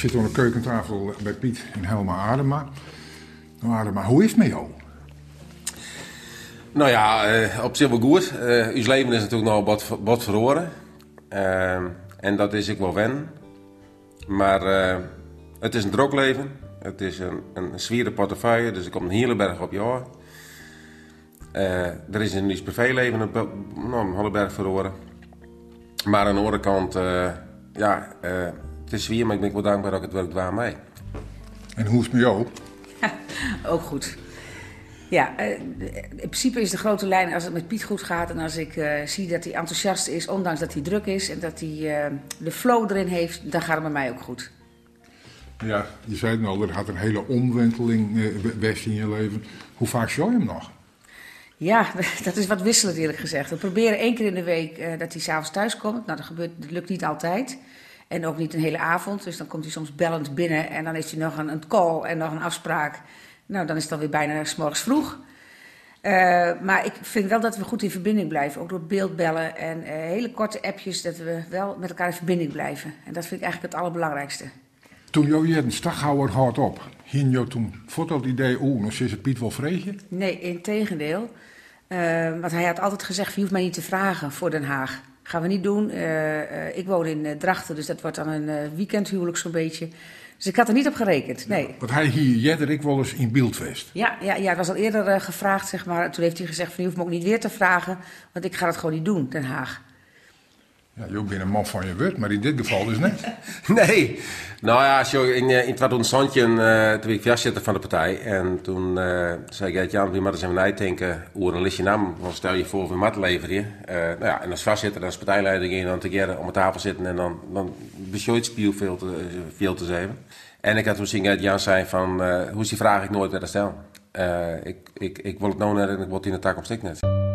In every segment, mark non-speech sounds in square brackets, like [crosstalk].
zit aan de keukentafel bij Piet en Helma Adema. Nou Adema, hoe is het met jou? Nou ja, eh, op zich wel goed. Uh, leven is natuurlijk nog wat, wat verloren. Uh, en dat is ik wel wen. Maar uh, het is een druk leven. Het is een, een zwierde portefeuille, dus ik kom een hele berg op jou. er is in uw privéleven een, nou, een hele berg verloren. Maar aan de andere kant, ja, het is zwier, maar ik ben wel dankbaar dat ik het werk waar mij. En hoe is het met jou? [laughs] Ook goed. Ja, uh, in principe is de grote lijn als het met Piet goed gaat en als ik uh, zie dat hij enthousiast is, ondanks dat hij druk is en dat hij uh, de flow erin heeft, dan gaat het met mij ook goed. Ja, je zei het al, er had een hele omwenteling best in je leven. Hoe vaak show je hem nog? Ja, [laughs] dat is wat wisselend eerlijk gezegd. We proberen één keer in de week dat hij s'avonds thuis komt. Nou, dat, gebeurt, dat lukt niet altijd. En ook niet een hele avond. Dus dan komt hij soms bellend binnen en dan is hij nog een, een call en nog een afspraak. Nou, dan is het alweer bijna s morgens vroeg. Uh, maar ik vind wel dat we goed in verbinding blijven. Ook door beeldbellen en uh, hele korte appjes. Dat we wel met elkaar in verbinding blijven. En dat vind ik eigenlijk het allerbelangrijkste. Toen jou een staghouwer hard op, ging jou toen voor dat idee, oeh, nog is het Piet wel? Nee, in tegendeel. Uh, want hij had altijd gezegd, je hoeft mij niet te vragen voor Den Haag. Gaan we niet doen. ik woon in Drachten, dus dat wordt dan een weekendhuwelijk zo'n beetje. Dus ik had er niet op gerekend, nee. Want hij hier, jij ik wel eens in Beeldfest. Ja, ja, ja, het was al eerder uh, gevraagd, zeg maar. Toen heeft hij gezegd, van, je hoeft me ook niet weer te vragen, want ik ga het gewoon niet doen, Den Haag. Ja, je bent een man van je woord, maar in dit geval dus net. [laughs] nee. Nou ja, zo in, in 2000 uh, toen ik voorzitter van de partij. En toen uh, zei ik, Jan, wie maar eens even nadenken hoe een listje naam. Dan stel je voor, we mat leveren je. Uh, nou ja, en als voorzitter, als partijleider, ging je dan om de tafel zitten en dan, dan spiel veel te, veel te zeven. En ik had toen zien Jan zei van, hoe is die vraag ik nooit weer stellen. ik, ik, ik wil het nou net en ik wil in de op stik net.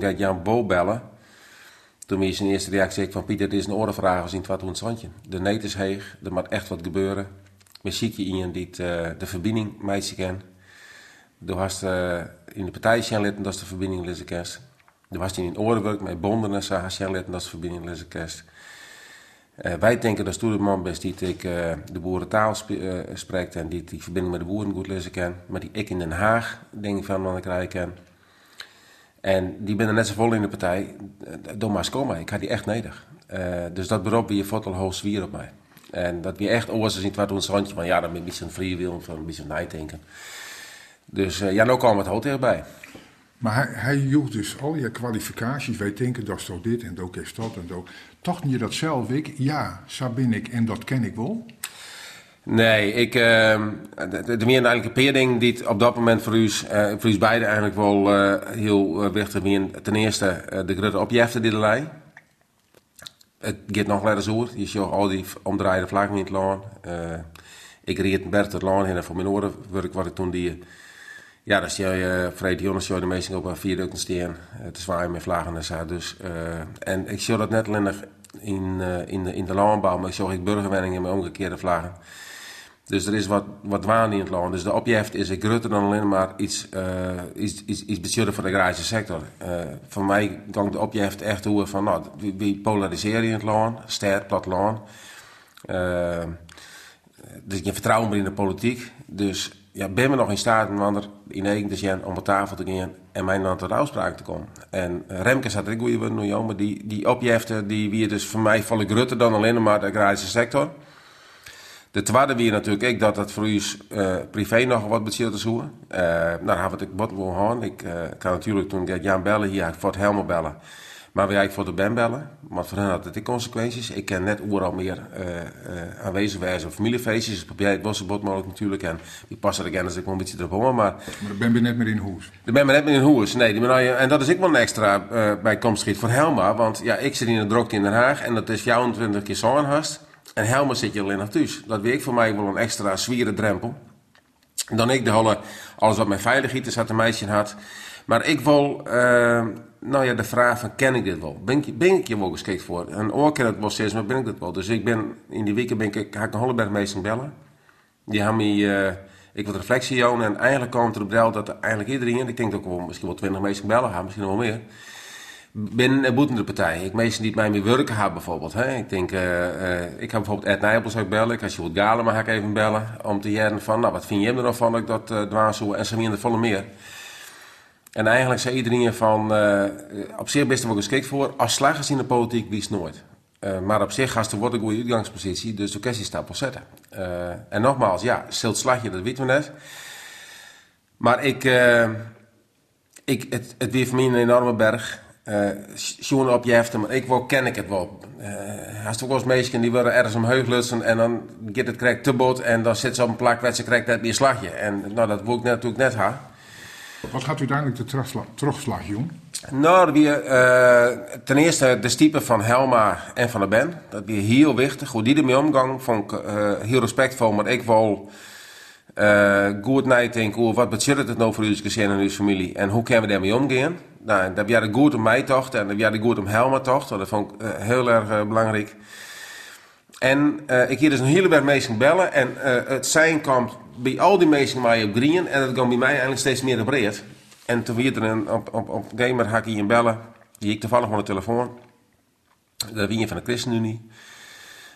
Toen gaat Jan Bo bellen. Toen was zijn eerste reactie van Pieter, dit is een orevraag als in het wat zandje. De neet is heeg, er moet echt wat gebeuren. We je iemand die de verbinding meisje kent. Toen was uh, in de partij litten, dat is de verbinding lezen kerst. Toen was hij in orenwerk met bonden en zo litten, dat is de verbinding lezen kerst. Uh, wij denken dat de man best die ik, uh, de boerentaal sp spreekt en die die verbinding met de boeren goed lezen kan. Maar die ik in Den Haag denk ik van man krijgen kan. En die ben er net zo vol in de partij. Eh, door maar komen. Ik had die echt nodig. Uh, dus dat beroep weer voort al hoog zwier op mij. En dat we echt oorzaak zien wat ons randje van ja, dan ben ik een beetje wil, van een beetje nadenken. Dus uh, ja, nou kwam het hotel bij. Maar hij, hij dus al je kwalificaties. Wij denken dat is toch dit en dat is dat en dat. Toch niet dat zelf ik, ja, zo ben ik en dat ken ik wel. Nee, ik, uh, de, de meer peerding die op dat moment voor u, uh, voor u beiden eigenlijk wel uh, heel uh, wichtig wie ten eerste de grote opjefte die de lijn. Het gaat nog lekker zo. Je ziet al die omdraaide vlak in het laan. ik reed Bert het laan heen voor mijn oren werk wat ik toen die. Ja, dan zie je Fred Jonas de meesten op een viaducten steen. te zwaaien met vlaggen en zo. Dus, en ik zie dat net alleen in, in, de, in de landbouw, maar ik zag ik burgerwenningen met omgekeerde vlaggen. Dus er is wat, wat waan in het land. Dus de opjeft is ik groter dan alleen maar iets, uh, iets, iets, iets voor de agrarische sector. Uh, voor mij kan de opjeft echt hoe van, nou, we, polariseren in het land, stad, platteland. Uh, dus je vertrouwen meer in de politiek. Dus ja, ben we nog in staat om ander in eigen te zijn, om op tafel te gaan en mijn land tot uitspraak te komen. En Remkes had ik goede woorden, maar die, die die wie dus voor mij vallen groter dan alleen maar de agrarische sector. De tweede weer natuurlijk ik dat het voor u uh, privé nog wat bezield te zoeken. Uh, nou, dan we het wat wil gaan. Ik uh, kan natuurlijk toen ik Jan bellen hier voor het helemaal bellen. Maar wij voor de Ben bellen. Maar voor hen had het consequenties. Ik ken net overal meer aanwezig wijzen op familiefeestjes. Dus probeer het wel bot mogelijk natuurlijk. En die passen er als ik wel een beetje erop Maar, maar de Ben ben net meer in hoes. De Ben ben net meer in hoes. Nee, die en dat is ik wel een extra bijkomstigheid voor Helma. Want ja, ik zit in de drukte in Den Haag. En dat is 24 keer zo'n hast. En helemaal zit je alleen nog thuis. Dat weet voor mij wel een extra zwieren drempel. Dan ik de holle, alles wat mijn veiligheid is, had een meisje had. Maar ik wil, uh, nou ja, de vraag van, ken ik dit wel? Ben ik, ben ik hier wel geschikt voor? En oor ken het wel maar ben ik dit wel? Dus ik ben, in die weken ben ik, ik ik Hollenberg meestal bellen. Die hebben mij, uh, ik wat reflectie joon en eigenlijk komt er op deel dat eigenlijk iedereen, ik denk ook wel misschien wel twintig mensen bellen gaan, misschien wel meer, binnen een boetende partij. Ik mensen die mij mee werken hebben bijvoorbeeld. Hè. Ik denk, uh, ik heb bijvoorbeeld Ed Nijpels ook bellen. Als je wilt galen mag ik even bellen. Om te jaren van, nou wat vind je er nog van dat ik dat dwaas En ze meer de volle meer. En eigenlijk zei iedereen van, op zich best wel geschikt voor. Als slagers in de politiek, wie is nooit. Maar op zich gaat er wordt een goede uitgangspositie, dus de kwestie op zetten. En nogmaals, ja, stilt slagje, dat weten we net. Maar ik, ik, het, het weer voor mij een enorme berg. Uh, op je heften, maar ik wel ken ik het wel. Uh, als ook wel eens meisjes die worden ergens omheug lutsen en dan gaat het krijgt te bot en dan zit ze op een plak waar ze krijgt net weer slagje. En nou, dat wil ik natuurlijk net ha. Wat gaat u uiteindelijk de terugslag, doen? Nou, weer, uh, ten eerste de stiepen van Helma en van de Ben. Dat weer heel wichtig. Hoe die ermee omgang, vond ik uh, heel respectvol, maar ik wil goed nadenken over wat betekent het nou voor uw gezin en uw familie en hoe kunnen we daarmee omgaan. Nou, jij de goed om mij tocht en dat de goed om Helma tocht. Dat vond ik uh, heel erg uh, belangrijk. En uh, ik hier dus een hele berg mensen bellen. En het zijn komt bij al die mensen mij op green. En dat kwam bij mij eigenlijk steeds meer op breed. En toen weer er een, op, op, op gamer had ik een bellen. Die ik toevallig van de telefoon. Dat wie van de ChristenUnie.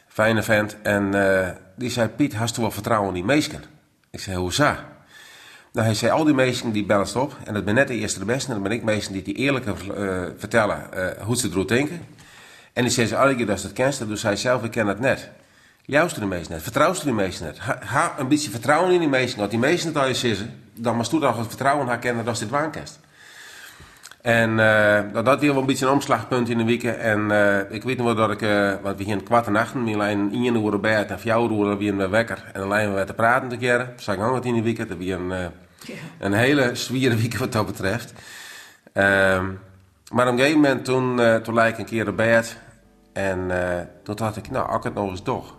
Fijne vent. En die zei, Piet, hast u wel vertrouwen in die meisken? Ik zei, hoezo? Nou, hij zei, al die mensen die bellen op. En dat ben net de eerste de beste. En dat ben ik mensen die die eerlijk uh, vertellen uh, hoe ze erover denken. En die zei ze, keer dat ze het kent, dus hij zelf, ik ken het net. Luister de meesten net, vertrouw de meesten net. Ha, een beetje vertrouwen in die meesten. Als die meesten het al je zitten, dan moet je toch het vertrouwen haar kennen dat ze waankest. En uh, dat weer wel een beetje een omslagpunt in de week. En uh, ik weet nog wel dat ik, uh, want we gingen kwart nachten, we lijn in uur bed en vier uur weer een wekker. En dan lijnen we te praten te keren. Zag ik nog in de week. Dat weer een, een hele zwiere week wat dat betreft. Um, maar op een gegeven moment toen, toen lijk ik een keer op bed. En toen dacht ik, nou, als ik het nog eens toch,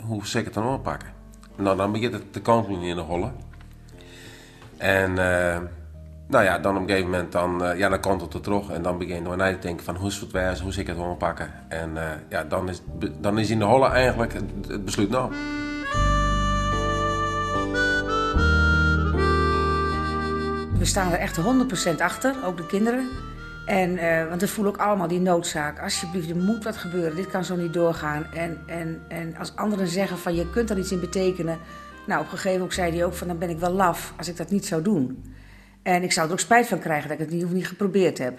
hoe zou ik het dan oppakken? Nou, dan begint het de kant niet in de hollen. En nou ja, dan op een gegeven moment dan, uh, ja, dan komt het er terug. En dan begin je na te denken van hoe is het wijs, hoe zit ik het wel pakken. En uh, ja, dan is, dan is in de holle eigenlijk het, het besluit nou. We staan er echt 100% achter, ook de kinderen. En, uh, want we voelen ook allemaal die noodzaak. Alsjeblieft, er moet wat gebeuren. Dit kan zo niet doorgaan. En, en, en als anderen zeggen van je kunt er iets in betekenen. Nou, op een gegeven moment zei hij ook van dan ben ik wel laf als ik dat niet zou doen. En ik zou er ook spijt van krijgen dat ik het niet, of niet geprobeerd heb.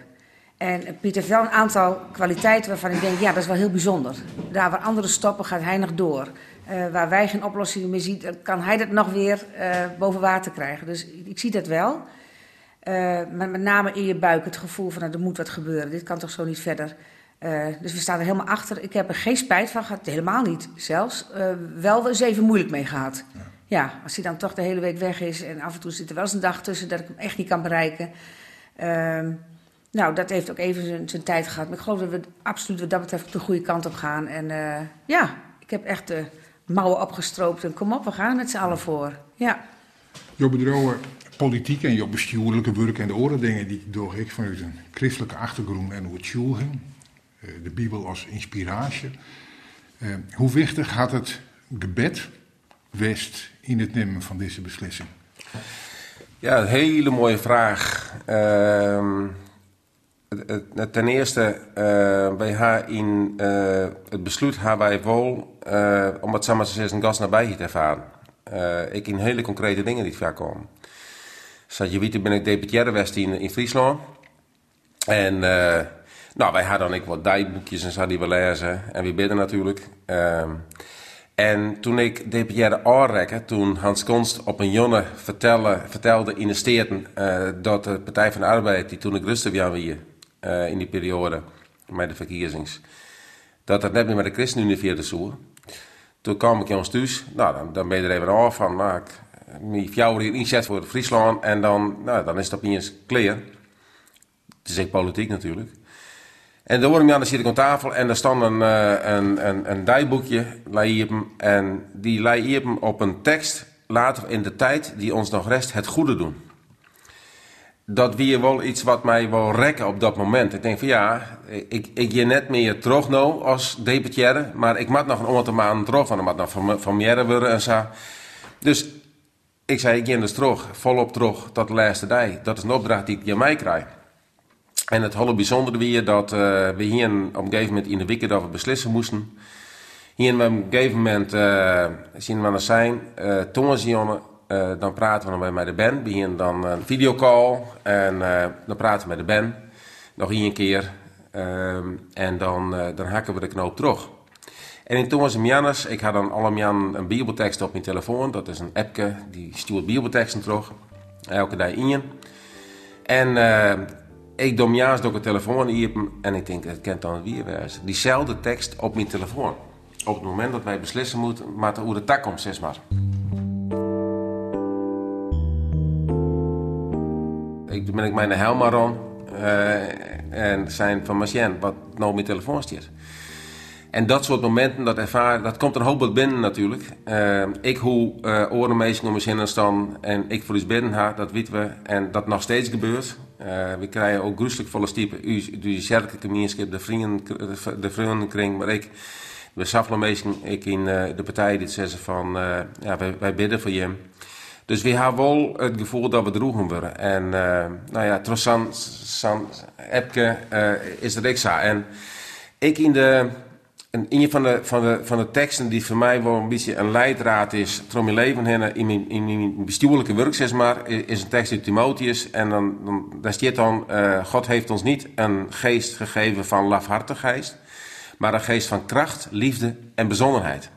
En Piet heeft wel een aantal kwaliteiten waarvan ik denk, ja, dat is wel heel bijzonder. Daar waar anderen stoppen, gaat hij nog door. Uh, waar wij geen oplossingen meer zien, kan hij dat nog weer uh, boven water krijgen. Dus ik zie dat wel. Uh, maar met name in je buik het gevoel van, nou, er moet wat gebeuren. Dit kan toch zo niet verder. dus we staan er helemaal achter. Ik heb er geen spijt van gehad, helemaal niet zelfs. wel eens even moeilijk mee gehad. Ja, als hij dan toch de hele week weg is en af en toe zit er wel eens een dag tussen dat ik hem echt niet kan bereiken. Um, nou, dat heeft ook even zijn, zijn, tijd gehad. Maar ik geloof dat we absoluut wat dat betreft de goede kant op gaan. En uh, ja, ik heb echt de mouwen opgestroopt en kom op, we gaan met z'n allen voor. Ja. Bedrouwen politiek en je bestuurlijke werk en de andere dingen die door ik vanuit een christelijke achtergrond en hoe het school ging. Uh, de Bijbel als inspiratie. Uh, hoe wichtig had het gebed West in het nemen van deze beslissing? Ja, een hele mooie vraag. Uh, ten eerste, uh, wij haar in uh, het besluit hebben wij wel, uh, om het samen zeggen, gas nabij te ervaren. ik in hele concrete dingen die ver komen. Zoals je weet, ben ik deputaire West in, in Friesland. En nou, wij hadden dan ik wat dijboekjes en zo die we lezen. En we bidden natuurlijk. En toen ik DPR aanrekken, toen Hans Konst op een jonne vertelde, vertelde in de steden uh, dat de Partij van de Arbeid, die toen ik rustig was weer uh, in die periode met de verkiezings, dat dat net meer met de ChristenUnie vierde. Toen kwam ik jongens thuis, nou dan, dan ben je er even af van, nou ik vrouw hier inzet voor Friesland en dan, nou, dan is het opeens clear. Het is echt politiek natuurlijk. En dan dan zit ik aan tafel en er stond een, uh, een, een, een dijboekje en die hem op een tekst later in de tijd die ons nog rest het goede doen. Dat weer wel iets wat mij wil rekken op dat moment. Ik denk van ja, ik, ik je net meer terug nou als deputaire, maar ik moet nog een aantal maanden terug, want ik moet nog van, van worden en zo. Dus ik zei, ik ga dus terug, volop terug tot de laatste dag. Dat is een opdracht die ik bij mij krijg. En het hele bijzondere weer dat uh, we hier op een gegeven moment in de week dat we beslissen moesten. Hier op een gegeven moment uh, zien we aan zijn, uh, uh, dan praten we dan met de band. We hier dan een videocall en dan praten we met de band. Nog een keer. en dan, dan hakken we de knoop terug. En in Thomas Jannes, ik had dan allemaal een bibeltekst op mijn telefoon. Dat is een appje, die stuurt bibelteksten terug. Elke dag in. En uh, ik doe juist door de telefoon en ik denk, het kent dan weer wezen. Diezelfde tekst op mijn telefoon. Op het moment dat wij beslissen moeten, maar hoe de tak komt, zeg maar. Ik ben ik mijn helmaron uh, en zijn van Macien, wat nou mijn telefoon stiert. En dat soort momenten, dat ervaren, dat komt een hoop wat binnen natuurlijk. Uh, ik hoe uh, orenmeesting om mijn staan en ik voor iets binnen ha, dat weten we. En dat nog steeds gebeurt. Uh, we krijgen ook gruwelijk volle stiepen. U, u zerke de vrienden, de vriendenkring, maar ik, de saflameesting, ik in de partij die zeggen van, ja, wij, wij, bidden voor je. Dus we hebben wel het gevoel dat we droegen worden. En nou ja, trots San, Epke is ik zo. En ik in de en een van de, van, de, van de teksten die voor mij wel een beetje een leidraad is, trom je leven in mijn, in bestuurlijke werk, zeg maar, is een tekst uit Timotheus. En dan, dan daar staat dan, uh, God heeft ons niet een geest gegeven van lafhartigheid, maar een geest van kracht, liefde en bezonnenheid.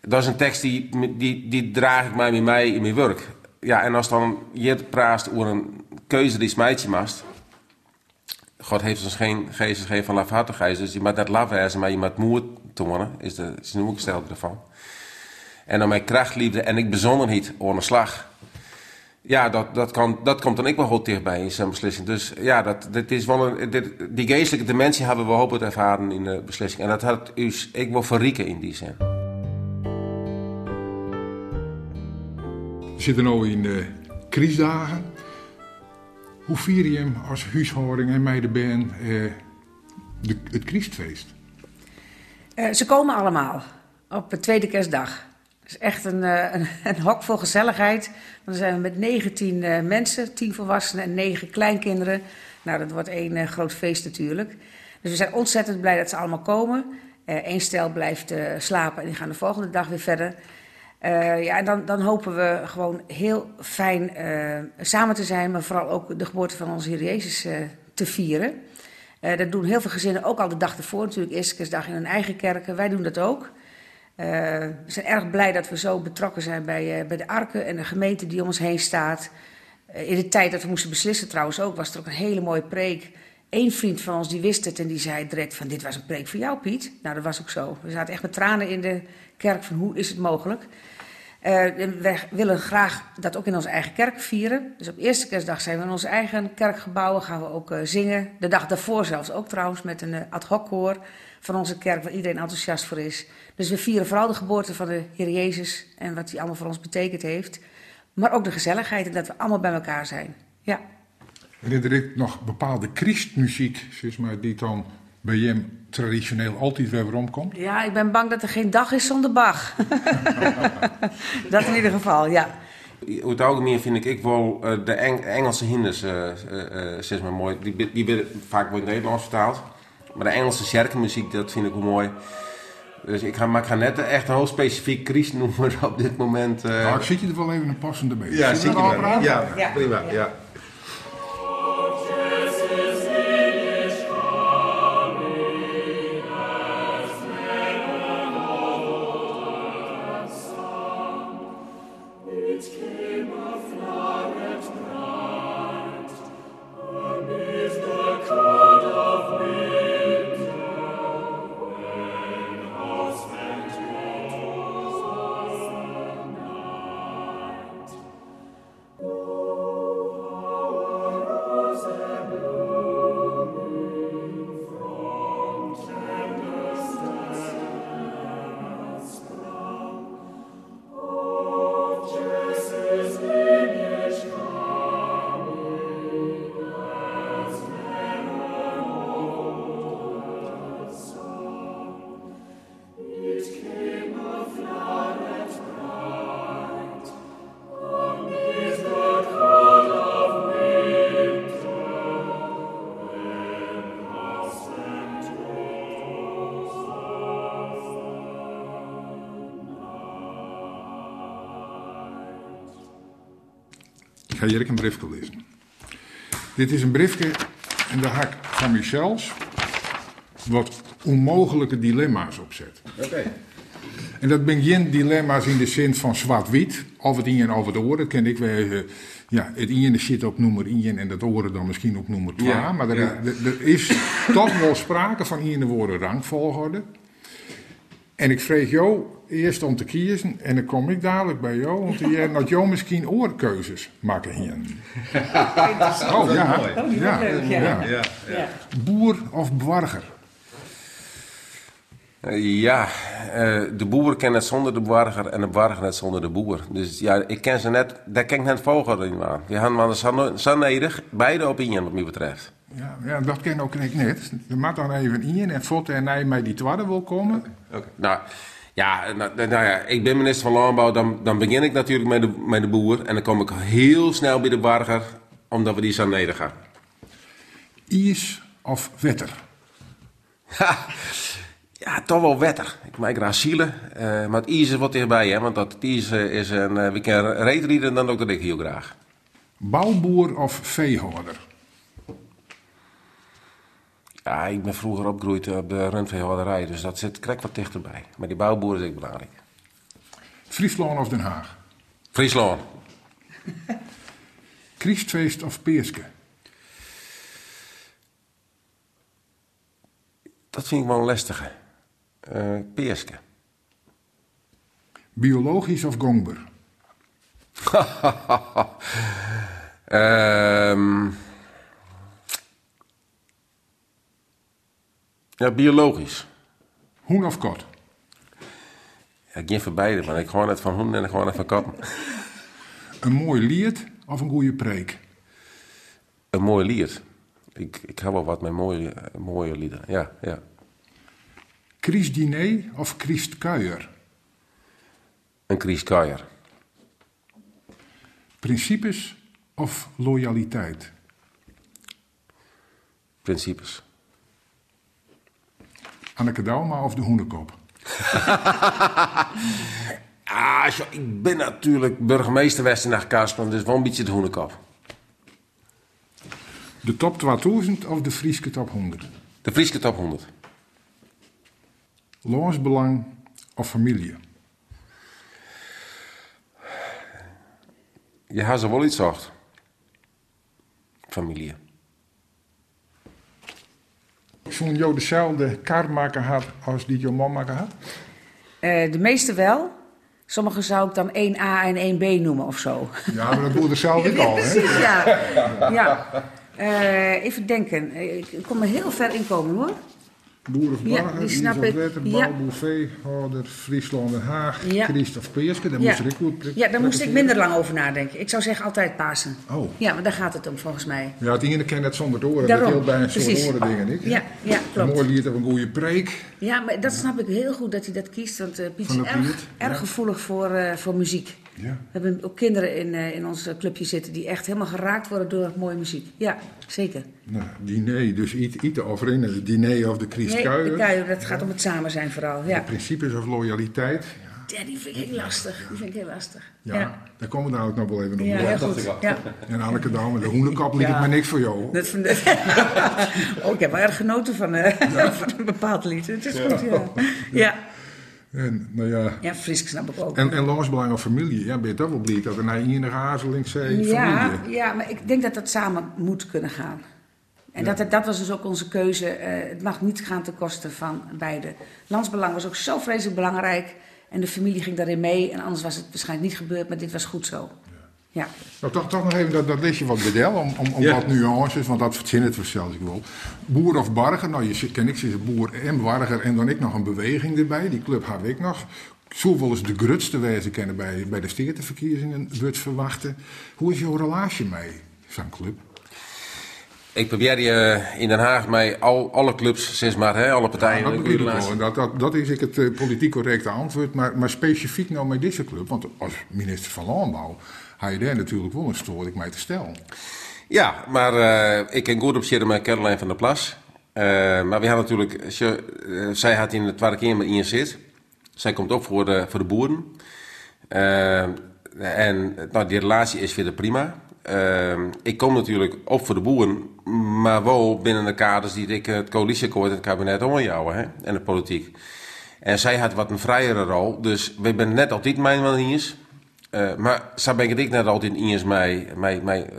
Dat is een tekst die, die, die draag ik mij met mij in mijn werk. Ja, en als dan je praat over een keuze die smijtje mast, God heeft ons geen geest gegeven van lafhartigheid. Dus je moet dat laf wezen, maar je moet moed tonen. Is de, gesteld ervan. En dan mijn kracht, liefde en ik niet onder slag. Ja, dat, dat, kan, dat komt dan ik wel goed dichtbij in zijn beslissing. Dus ja, dat, dat is wel een, dit, die geestelijke dimensie hebben we hopen te ervaren in de beslissing. En dat had u, ik wil verrieken in die zin. We zitten nu in de crisisdagen. Hoe vier hem als huishouding en meidenband eh, het Christfeest? Uh, ze komen allemaal op de tweede kerstdag. Het is echt een, uh, een, [laughs] een, hok vol gezelligheid. Dan zijn we met 19 uh, mensen, 10 volwassenen en 9 kleinkinderen. Nou, dat wordt één groot feest natuurlijk. Dus we zijn ontzettend blij dat ze allemaal komen. Eén stel blijft slapen en die gaan de volgende dag weer verder. Uh, ja, en dan, dan hopen we gewoon heel fijn uh, samen te zijn, maar vooral ook de geboorte van onze Heer Jezus uh, te vieren. dat doen heel veel gezinnen ook al de dag ervoor, natuurlijk eerste kerstdag in hun eigen kerken. Wij doen dat ook. we zijn erg blij dat we zo betrokken zijn bij, bij de arken en de gemeente die om ons heen staat. in de tijd dat we moesten beslissen trouwens ook, was er ook een hele mooie preek. Eén vriend van ons die wist het en die zei direct van dit was een preek voor jou Piet. Nou dat was ook zo. We zaten echt met tranen in de kerk van hoe is het mogelijk. Uh, we willen graag dat ook in onze eigen kerk vieren. Dus op eerste kerstdag zijn we in onze eigen kerkgebouwen, gaan we ook uh, zingen. De dag daarvoor zelfs ook trouwens met een uh, ad hoc koor van onze kerk waar iedereen enthousiast voor is. Dus we vieren vooral de geboorte van de Heer Jezus en wat hij allemaal voor ons betekend heeft. Maar ook de gezelligheid en dat we allemaal bij elkaar zijn. Ja. Herinner ik nog bepaalde christmuziek, zeg maar, die dan bij hem traditioneel altijd weer rondkomt? Ja, ik ben bang dat er geen dag is zonder Bach. [laughs] dat in ieder geval, ja. Het algemeen vind ik, ik wel uh, de Eng Engelse hymnes uh, uh, zeg maar mooi. Die, die werden vaak wel in Nederlands vertaald. Maar de Engelse sjerkenmuziek, dat vind ik wel mooi. Dus ik ga, maar ik ga net echt een heel specifiek Chris noemen [laughs] op dit moment. Nou, ik zit je er wel even een passende bij. Ja, zit je er wel. Ja, ja, prima. ja. Ga hier een briefje lezen. Dit is een briefje en daar hak van Michels wat onmogelijke dilemma's op zet. Oké. En dat ben geen dilemma's in de zin van zwart-wit, of het in en het oren. Dat ken ik wel. eh, ja, het ene zit op nummer 1 en het oren dan misschien op nummer 2. Ja, maar er, ja. er- er is toch wel sprake van in de woorden rangvolgorde. En ik vreeg jou eerst om te kiezen en dan kom ik dadelijk bij jou. Want jij dat jou misschien oorkeuzes maken hier. Oh ja, Oh, die ja, ja. ja. Ja. Ja. Boer of bewarger? Eh, Ja, eh, de boer kent het zonder de bewarger en de bewarger net zonder de boer. Dus ja, ik ken ze net, daar ken ik net volgorde in aan. We hadden wel zo- zo nedig, beide op één wat mij betreft. Ja, ja, dat ken ook ik net. Je moet dan even in en voort en hij mij die twadde wil komen. Oké. Nou, ja, nou, nou ja, ik ben minister van Landbouw, dan, dan begin ik natuurlijk met de, met de boer. En dan kom ik heel snel bij de bewarger, omdat we die zo neder gaan. Is of wetter? Ja, toch wel wetter. Ik maak graag zielen, eh, maar het is wat dichtbij, hè. Want dat eh, is een, eh, we kunnen reetrieden, dan ook dat ik heel graag. Bouwboer of veehouder? Ja, ik ben vroeger opgegroeid op de rundveehouderij, dus dat zit krek wat dichterbij. Maar die bouwboer is ook belangrijk. Friesland of Den Haag? Friesland. [laughs] Kriestfeest of Peerske? Dat vind ik wel een lastige. Eh Peerske. Biologisch of gongber? [laughs] Ehm ja, biologisch. Hoen of kot? Ja, ik geen van beide, maar ik gewoon net van honden en ik gewoon net van katten. [laughs] Een mooi lied of een goede preek? Een mooi lied. Ik, ik heb wel wat met mooie, mooie lieden. Ja, ja. Kriestdiner of Kriestkuier? Een Chris Kuijer. Principes of loyaliteit? Principes. Anneke Dauma of de hoenekop? [laughs] Ah, zo, ik ben natuurlijk burgemeester Westernacht Kasper, dus wel een beetje de hoenekop. De top 2000 of de Frieske top 100? De Frieske top 100. Loonsbelang of familie? Je had ze wel iets zacht. Familie. Zo'n jou dezelfde kar maken had als die jouw mama had? Eh, de meeste wel. Sommige zou ik dan 1A en 1B noemen of zo. Ja, maar dat doe je zelf ook al, hè? Precies, ja. ja. Eh, even denken. Eh, Ik kon er heel ver in komen hoor. Boer of Ja, die snap ik. Bouwboer, Friesland Den Haag, Ja. Christ of Peerske. Daar Ja. moest ik goed prikken. Ja, daar moest ik minder lang over nadenken. Ik zou zeggen altijd Pasen. Oh. Ja, maar daar gaat het om volgens mij. Ja, het ene kent het zonder oren. Dat Daarom, heel bij een soort oren dingen, niet? Ja, ja, Een klopt. mooi lied of een goede preek. Ja, maar dat snap ik heel goed dat hij dat kiest. Want eh, Piet is dat erg, erg gevoelig voor, eh, voor muziek. Ja. We hebben ook kinderen in, eh, in ons clubje zitten die echt helemaal geraakt worden door mooie muziek. Ja, zeker. Nou, diner, dus iets iets over in. Het diner of de Christ Nee, de Kuijer. kuier, dat gaat om het samen zijn vooral. Ja. Principes of loyaliteit. ja, die vind ik heel lastig. Die vind ik heel lastig. Ja, Ja, daar komen we dadelijk nog wel even op. ja, heel goed. Ja. En Anneke Dame, de hoenekap liet Ja. ik maar niks voor jou. Dat vind ik... [laughs] oh, ik heb wel erg genoten van, eh, [laughs] van een bepaald lied. Het is goed, ja. [laughs] En, nou ja, ja Frisk snap ik ook. en, en of familie. Ja, ben je toch wel blij dat er naar enige hazeling zei Ja, familie. ja, maar ik denk dat dat samen moet kunnen gaan. En dat, dat was dus ook onze keuze. eh, het mag niet gaan ten koste van beide. Landsbelang was ook zo vreselijk belangrijk. En de familie ging daarin mee. En anders was het waarschijnlijk niet gebeurd, maar dit was goed zo. Ja. Nou, toch, toch nog even dat, dat lesje wat bedel, om, om, om Ja. wat nuances, want dat verzin het zelfs ik wel. Boer of barger, nou je ken ik ze boer en barger en dan ik nog een beweging erbij, die club heb ik nog. Wel eens de grutste wezen kennen bij, bij de steerteverkiezingen, wordt verwachten. Hoe is jouw relatie mee, zo'n club? Ik probeer je in Den Haag met al, alle clubs, zeg maar, hè, alle partijen. dat ik wel. En Dat, dat, dat is ik het eh, politiek correcte antwoord, maar, maar specifiek nou met deze club, want als minister van Landbouw, daar natuurlijk wel een storing mee te stellen. Ja, maar eh, ik ken goed op zitten met Caroline van der Plas. Eh, maar we hadden natuurlijk, ze, eh, zij had in de tweede keer met Ian zit. Zij komt op voor de, voor de boeren. En nou, die relatie is weer prima. Ik kom natuurlijk op voor de boeren, maar wel binnen de kaders die ik het coalitieakkoord en het kabinet omjouwen hè, en de politiek. En zij had wat een vrijere rol, dus we zijn net altijd mijn maniers. Uh, maar zo ben ik net altijd eens mij,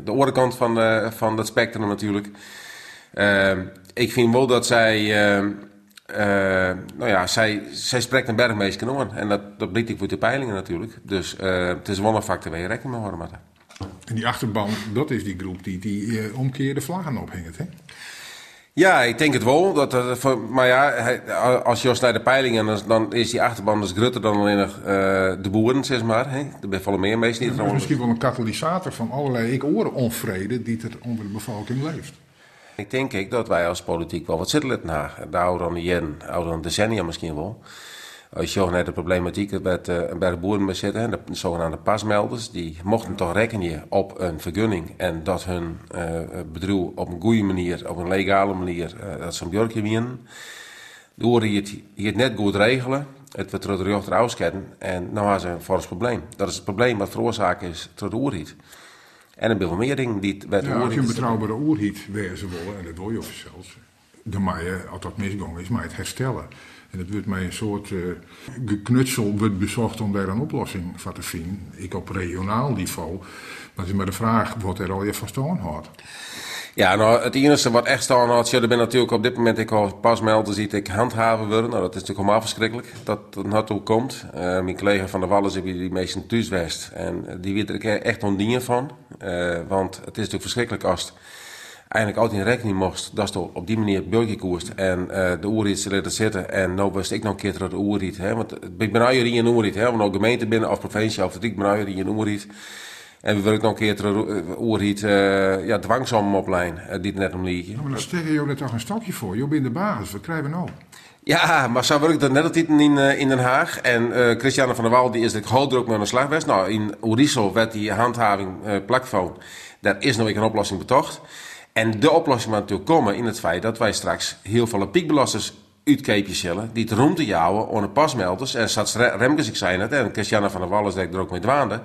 de andere kant van, de, van dat spectrum natuurlijk. Uh, ik vind wel dat zij, uh, nou ja, zij, zij spreekt een bergmeester. En dat, dat ik voor de peilingen natuurlijk. Dus het is wel een factor waar je rekening mee houden. En die achterban, dat is die groep die, die omkeerde vlaggen ophingt, hè? Ja, ik denk het wel. Dat, maar ja, als je naar de peilingen, dan, dan is die achterban dus groter dan alleen nog uh, de boeren, zeg maar. Hè? Er zijn vallen meer mensen niet. Ja, misschien wel een katalysator van allerlei ik onvrede die er onder de bevolking leeft. Ik denk ik dat wij als politiek wel wat zitten na. De ouder dan jen, ouder dan decennia misschien wel. Als je naar de problematiek met uh, bij de boeren zitten, de zogenaamde pasmelders, die mochten toch rekenen op een vergunning en dat hun uh, bedrijf op een goede manier, op een legale manier, uh, dat ze een björkje winnen. Door je het, het net goed regelen, het wordt door de rechter uitzetten en nou hebben ze een fors probleem. Dat is het probleem wat veroorzaakt is door de oerhiet. En een veel meer dingen die het ja, Als je een betrouwbare oerhiet wezen willen, en dat wil je of zelfs, dan mag je, als dat misgang is, maar het herstellen. En het wordt mij een soort uh, geknutsel wordt bezocht om daar een oplossing voor te vinden. Ik op regionaal niveau. Maar het is maar de vraag wat er al je van staan. Ja, nou, het enige wat echt staan had, er ben natuurlijk op dit moment ik al pas melden ziet ik handhaven worden. Nou, dat is natuurlijk helemaal verschrikkelijk dat het naartoe komt. Uh, mijn collega van der Wallen zit die meesten thuis En die weet er echt ondien van. Uh, want het is natuurlijk verschrikkelijk als eigenlijk altijd in rekening mocht dat ze op die manier burger koerst en uh, de oerriet ze laten zitten. En nou wist ik nog een keer terug de oerriet. Hè? Want ik ben hier in oerriet, hè? Want ook gemeente binnen of provincie of ik ben hier in oerriet. En we willen nog een keer terug oerriet uh, ja, dwangsom oplijn, uh, die net om liedje. Ja, maar dan je er toch een stokje voor. Je bent de baas, wat krijgen we nou? Ja, maar zo werkt dat net altijd in, in Den Haag. En uh, Christiane van der Wal die is de groot druk met een slag Nou, in Oerisel werd die handhaving uh, plakfoon. Daar is nog een oplossing betocht. En de oplossing moet natuurlijk komen in het feit dat wij straks heel veel piekbelasters uitkeepjes zullen, die het rond te jouwen onder pasmelders. En Sats Remkes, ik zei het, en Christiana van der Wallen zei er ook mee dwaande.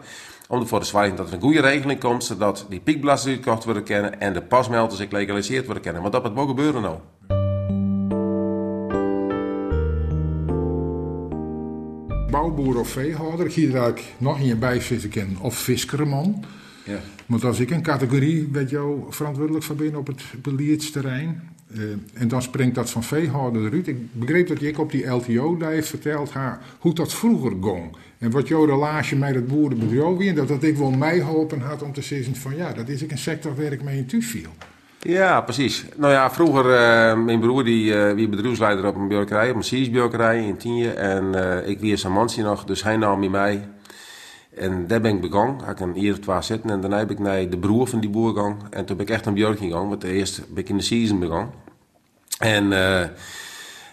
Om ervoor te zorgen dat er een goede regeling komt, zodat die piekbelasters uitgekocht worden kennen en de pasmelders ik legaliseerd worden kennen. Want dat moet wel gebeuren nou. Bouwboer of veehouder, ik zie er eigenlijk nog in je bij zitten of viskerman. Ja. Want als ik een categorie met jou verantwoordelijk voor ben op het beleidsterrein, uh, en dan springt dat van veehouder eruit. Ik begreep dat je op die LTO daar heeft verteld ha, hoe dat vroeger ging. En wat jouw relatie met het boerenbedrijf en dat dat ik wel mij hopen had om te zeggen van ja, dat is ik een sector waar ik mee in thuis viel. Ja, precies. Nou ja, vroeger, uh, mijn broer die uh, wie bedrijfsleider op een björkerij, op een Sies-björkerij in Tienje. En uh, ik wie zijn mansie nog, dus hij nam mij en daar ben ik begonnen. Had ik een hier of zitten. En daarna heb ik naar de broer van die boer gegaan. En toen ben ik echt een björk gegaan. Want eerst ben ik in de season begonnen. En uh,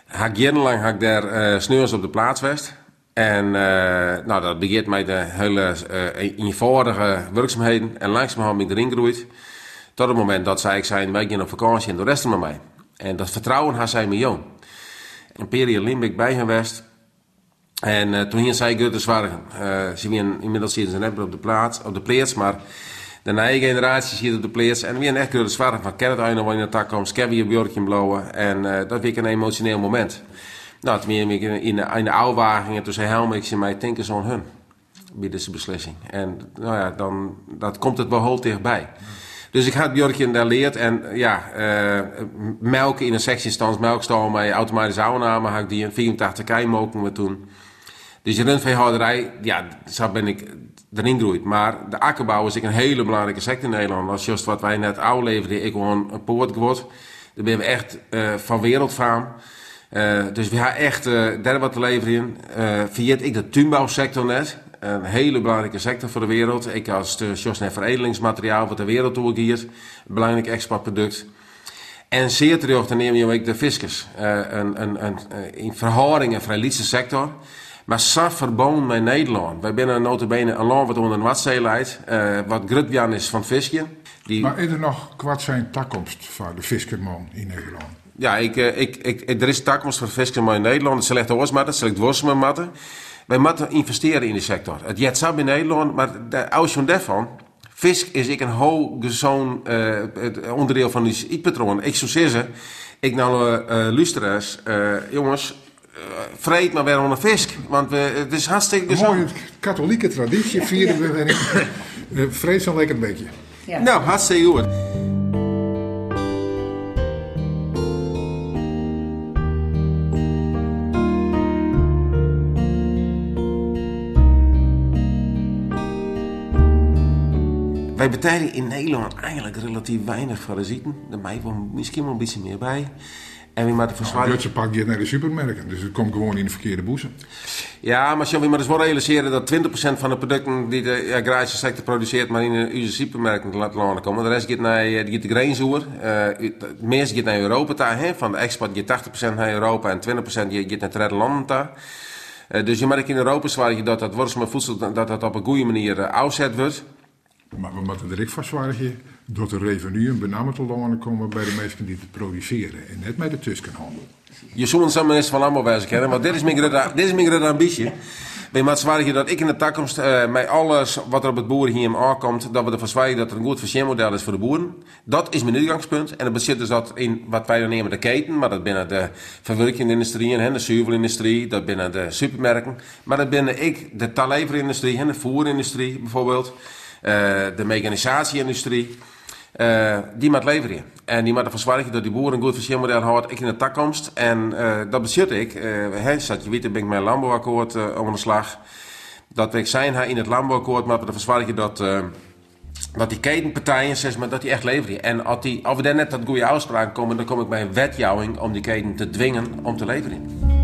had jarenlang had ik daar uh, sneurs op de plaats geweest. En uh, nou, dat begint mij de hele uh, eenvoudige werkzaamheden. En langzamerhand ben ik erin gegroeid. Tot het moment dat zij ik zijn, wij gaan op vakantie en de rest met mij. En dat vertrouwen had zij me jong. Een periode ben ik bij geweest. En uh, toen hier zei Goethe zwargen. Uh, ze zijn inmiddels zitten ze net op de plaats, op de plaats, maar de nieuwe generatie zit op de plaats. En we zijn echt Goethe zwargen van, ken het einde wanneer het komt, ken je björkje blowen. En uh, dat ik een emotioneel moment. Nou, toen ben ik in, de, in de oude Helmix in mij, zo'n hun. Bij deze beslissing. En nou ja, dan dat komt het wel heel dichtbij. Dus ik had Björkje daar leerd en ja, uh, melk in een sectiestand, melkstal met automatische aanname, had ik die in 84 kei mogen we toen. Dus je rundveehouderij, ja, zo ben ik erin groeit. Maar de akkerbouw is een hele belangrijke sector in Nederland. Als juist wat wij net oude leverden, ik gewoon een poort geworden. Daar ben we echt uh, van wereldfaam. Uh, dus we hebben echt uh, daar wat te leveren in. Uh, ik de tuinbouwsector net. Een hele belangrijke sector voor de wereld. Ik als uh, Jos veredelingsmateriaal wat de wereld toegeeft. Een belangrijk exportproduct. En zeer terug, neem je ook de fiscus. een, een, een, in verhouding een vrij sector. Maar zo verbonden met Nederland. Wij zijn notabene een land wat onder de Watzee leidt. Uh, wat grutjan is van visje. Die... Maar is er nog kwart zijn takkomst voor de viskerman in Nederland? Ja, ik, uh, ik, ik, er is takkomst voor de viskerman in Nederland. Het slechte oorsmatten, het slecht matten. Wij moeten investeren in die sector. Het jet in Nederland, maar de, als je daarvan Fisk is ik een hooggezoon uh, onderdeel van die eetpatroon. Ik zou zeggen, ik nou uh, luisteraars, uh, jongens, vreet maar weer een fisk. Want we, het is hartstikke gezond. Mooie katholieke traditie [laughs] vieren we. Uh, vreet zo'n lekker beetje. Ja. Nou, hartstikke goed. Wij betijden in Nederland eigenlijk relatief weinig parasieten. Er mij wel misschien wel een beetje meer bij. En we moeten verzwaren. Nou, Duitse pak je naar de supermarkten, dus het komt gewoon in de verkeerde boezem. Ja, maar we moeten wel realiseren dat 20% van de producten die de agrarische sector produceert, maar in de supermarkten laten landen komen. De rest gaat naar die gaat de grainzoer. Uh, het meeste gaat naar Europa daar. Hè? Van de export gaat 80% naar Europa en 20% gaat naar derde landen daar. Uh, dus je merkt in Europa zwaar dat dat worst met voedsel dat dat op een goede manier uh, afzet wordt. Maar we moeten er ook van zwaar door de revenue benamelijk te lonen komen bij de mensen die het produceren. En net bij de tussenhandel. Je zou ons minister van Landbouw wijzen kennen, want dit is mijn grote, dit is mijn grote ambitie. Moeten zwaar dat ik in de toekomst uh, met alles wat er op het boeren hier aankomt, dat we ervan zwijgen dat er een goed verciënmodel is voor de boeren. Dat is mijn uitgangspunt. En dat bezit dus dat in wat wij dan nemen de keten, maar dat binnen de verwerkende industrie en de zuivelindustrie, dat binnen de supermarkten. Maar dat binnen ik de taalleverindustrie en de voerindustrie bijvoorbeeld. Uh, de mechanisatie-industrie. Uh, die moet leveren. En die moet ervoor zorgen dat die boeren een goed verschilmodel houdt, ik in de toekomst. En uh, dat bezit ik. Uh, he, zoals je weet, ben ik mijn landbouwakkoord uh, om de slag. Dat we zijn in het landbouwakkoord, maar ervoor zorgen dat, dat die ketenpartijen, zeg maar, dat die echt leveren. En als, die, als we daar net tot goede afspraken komen, dan kom ik bij een wetjouwing om die keten te dwingen om te leveren.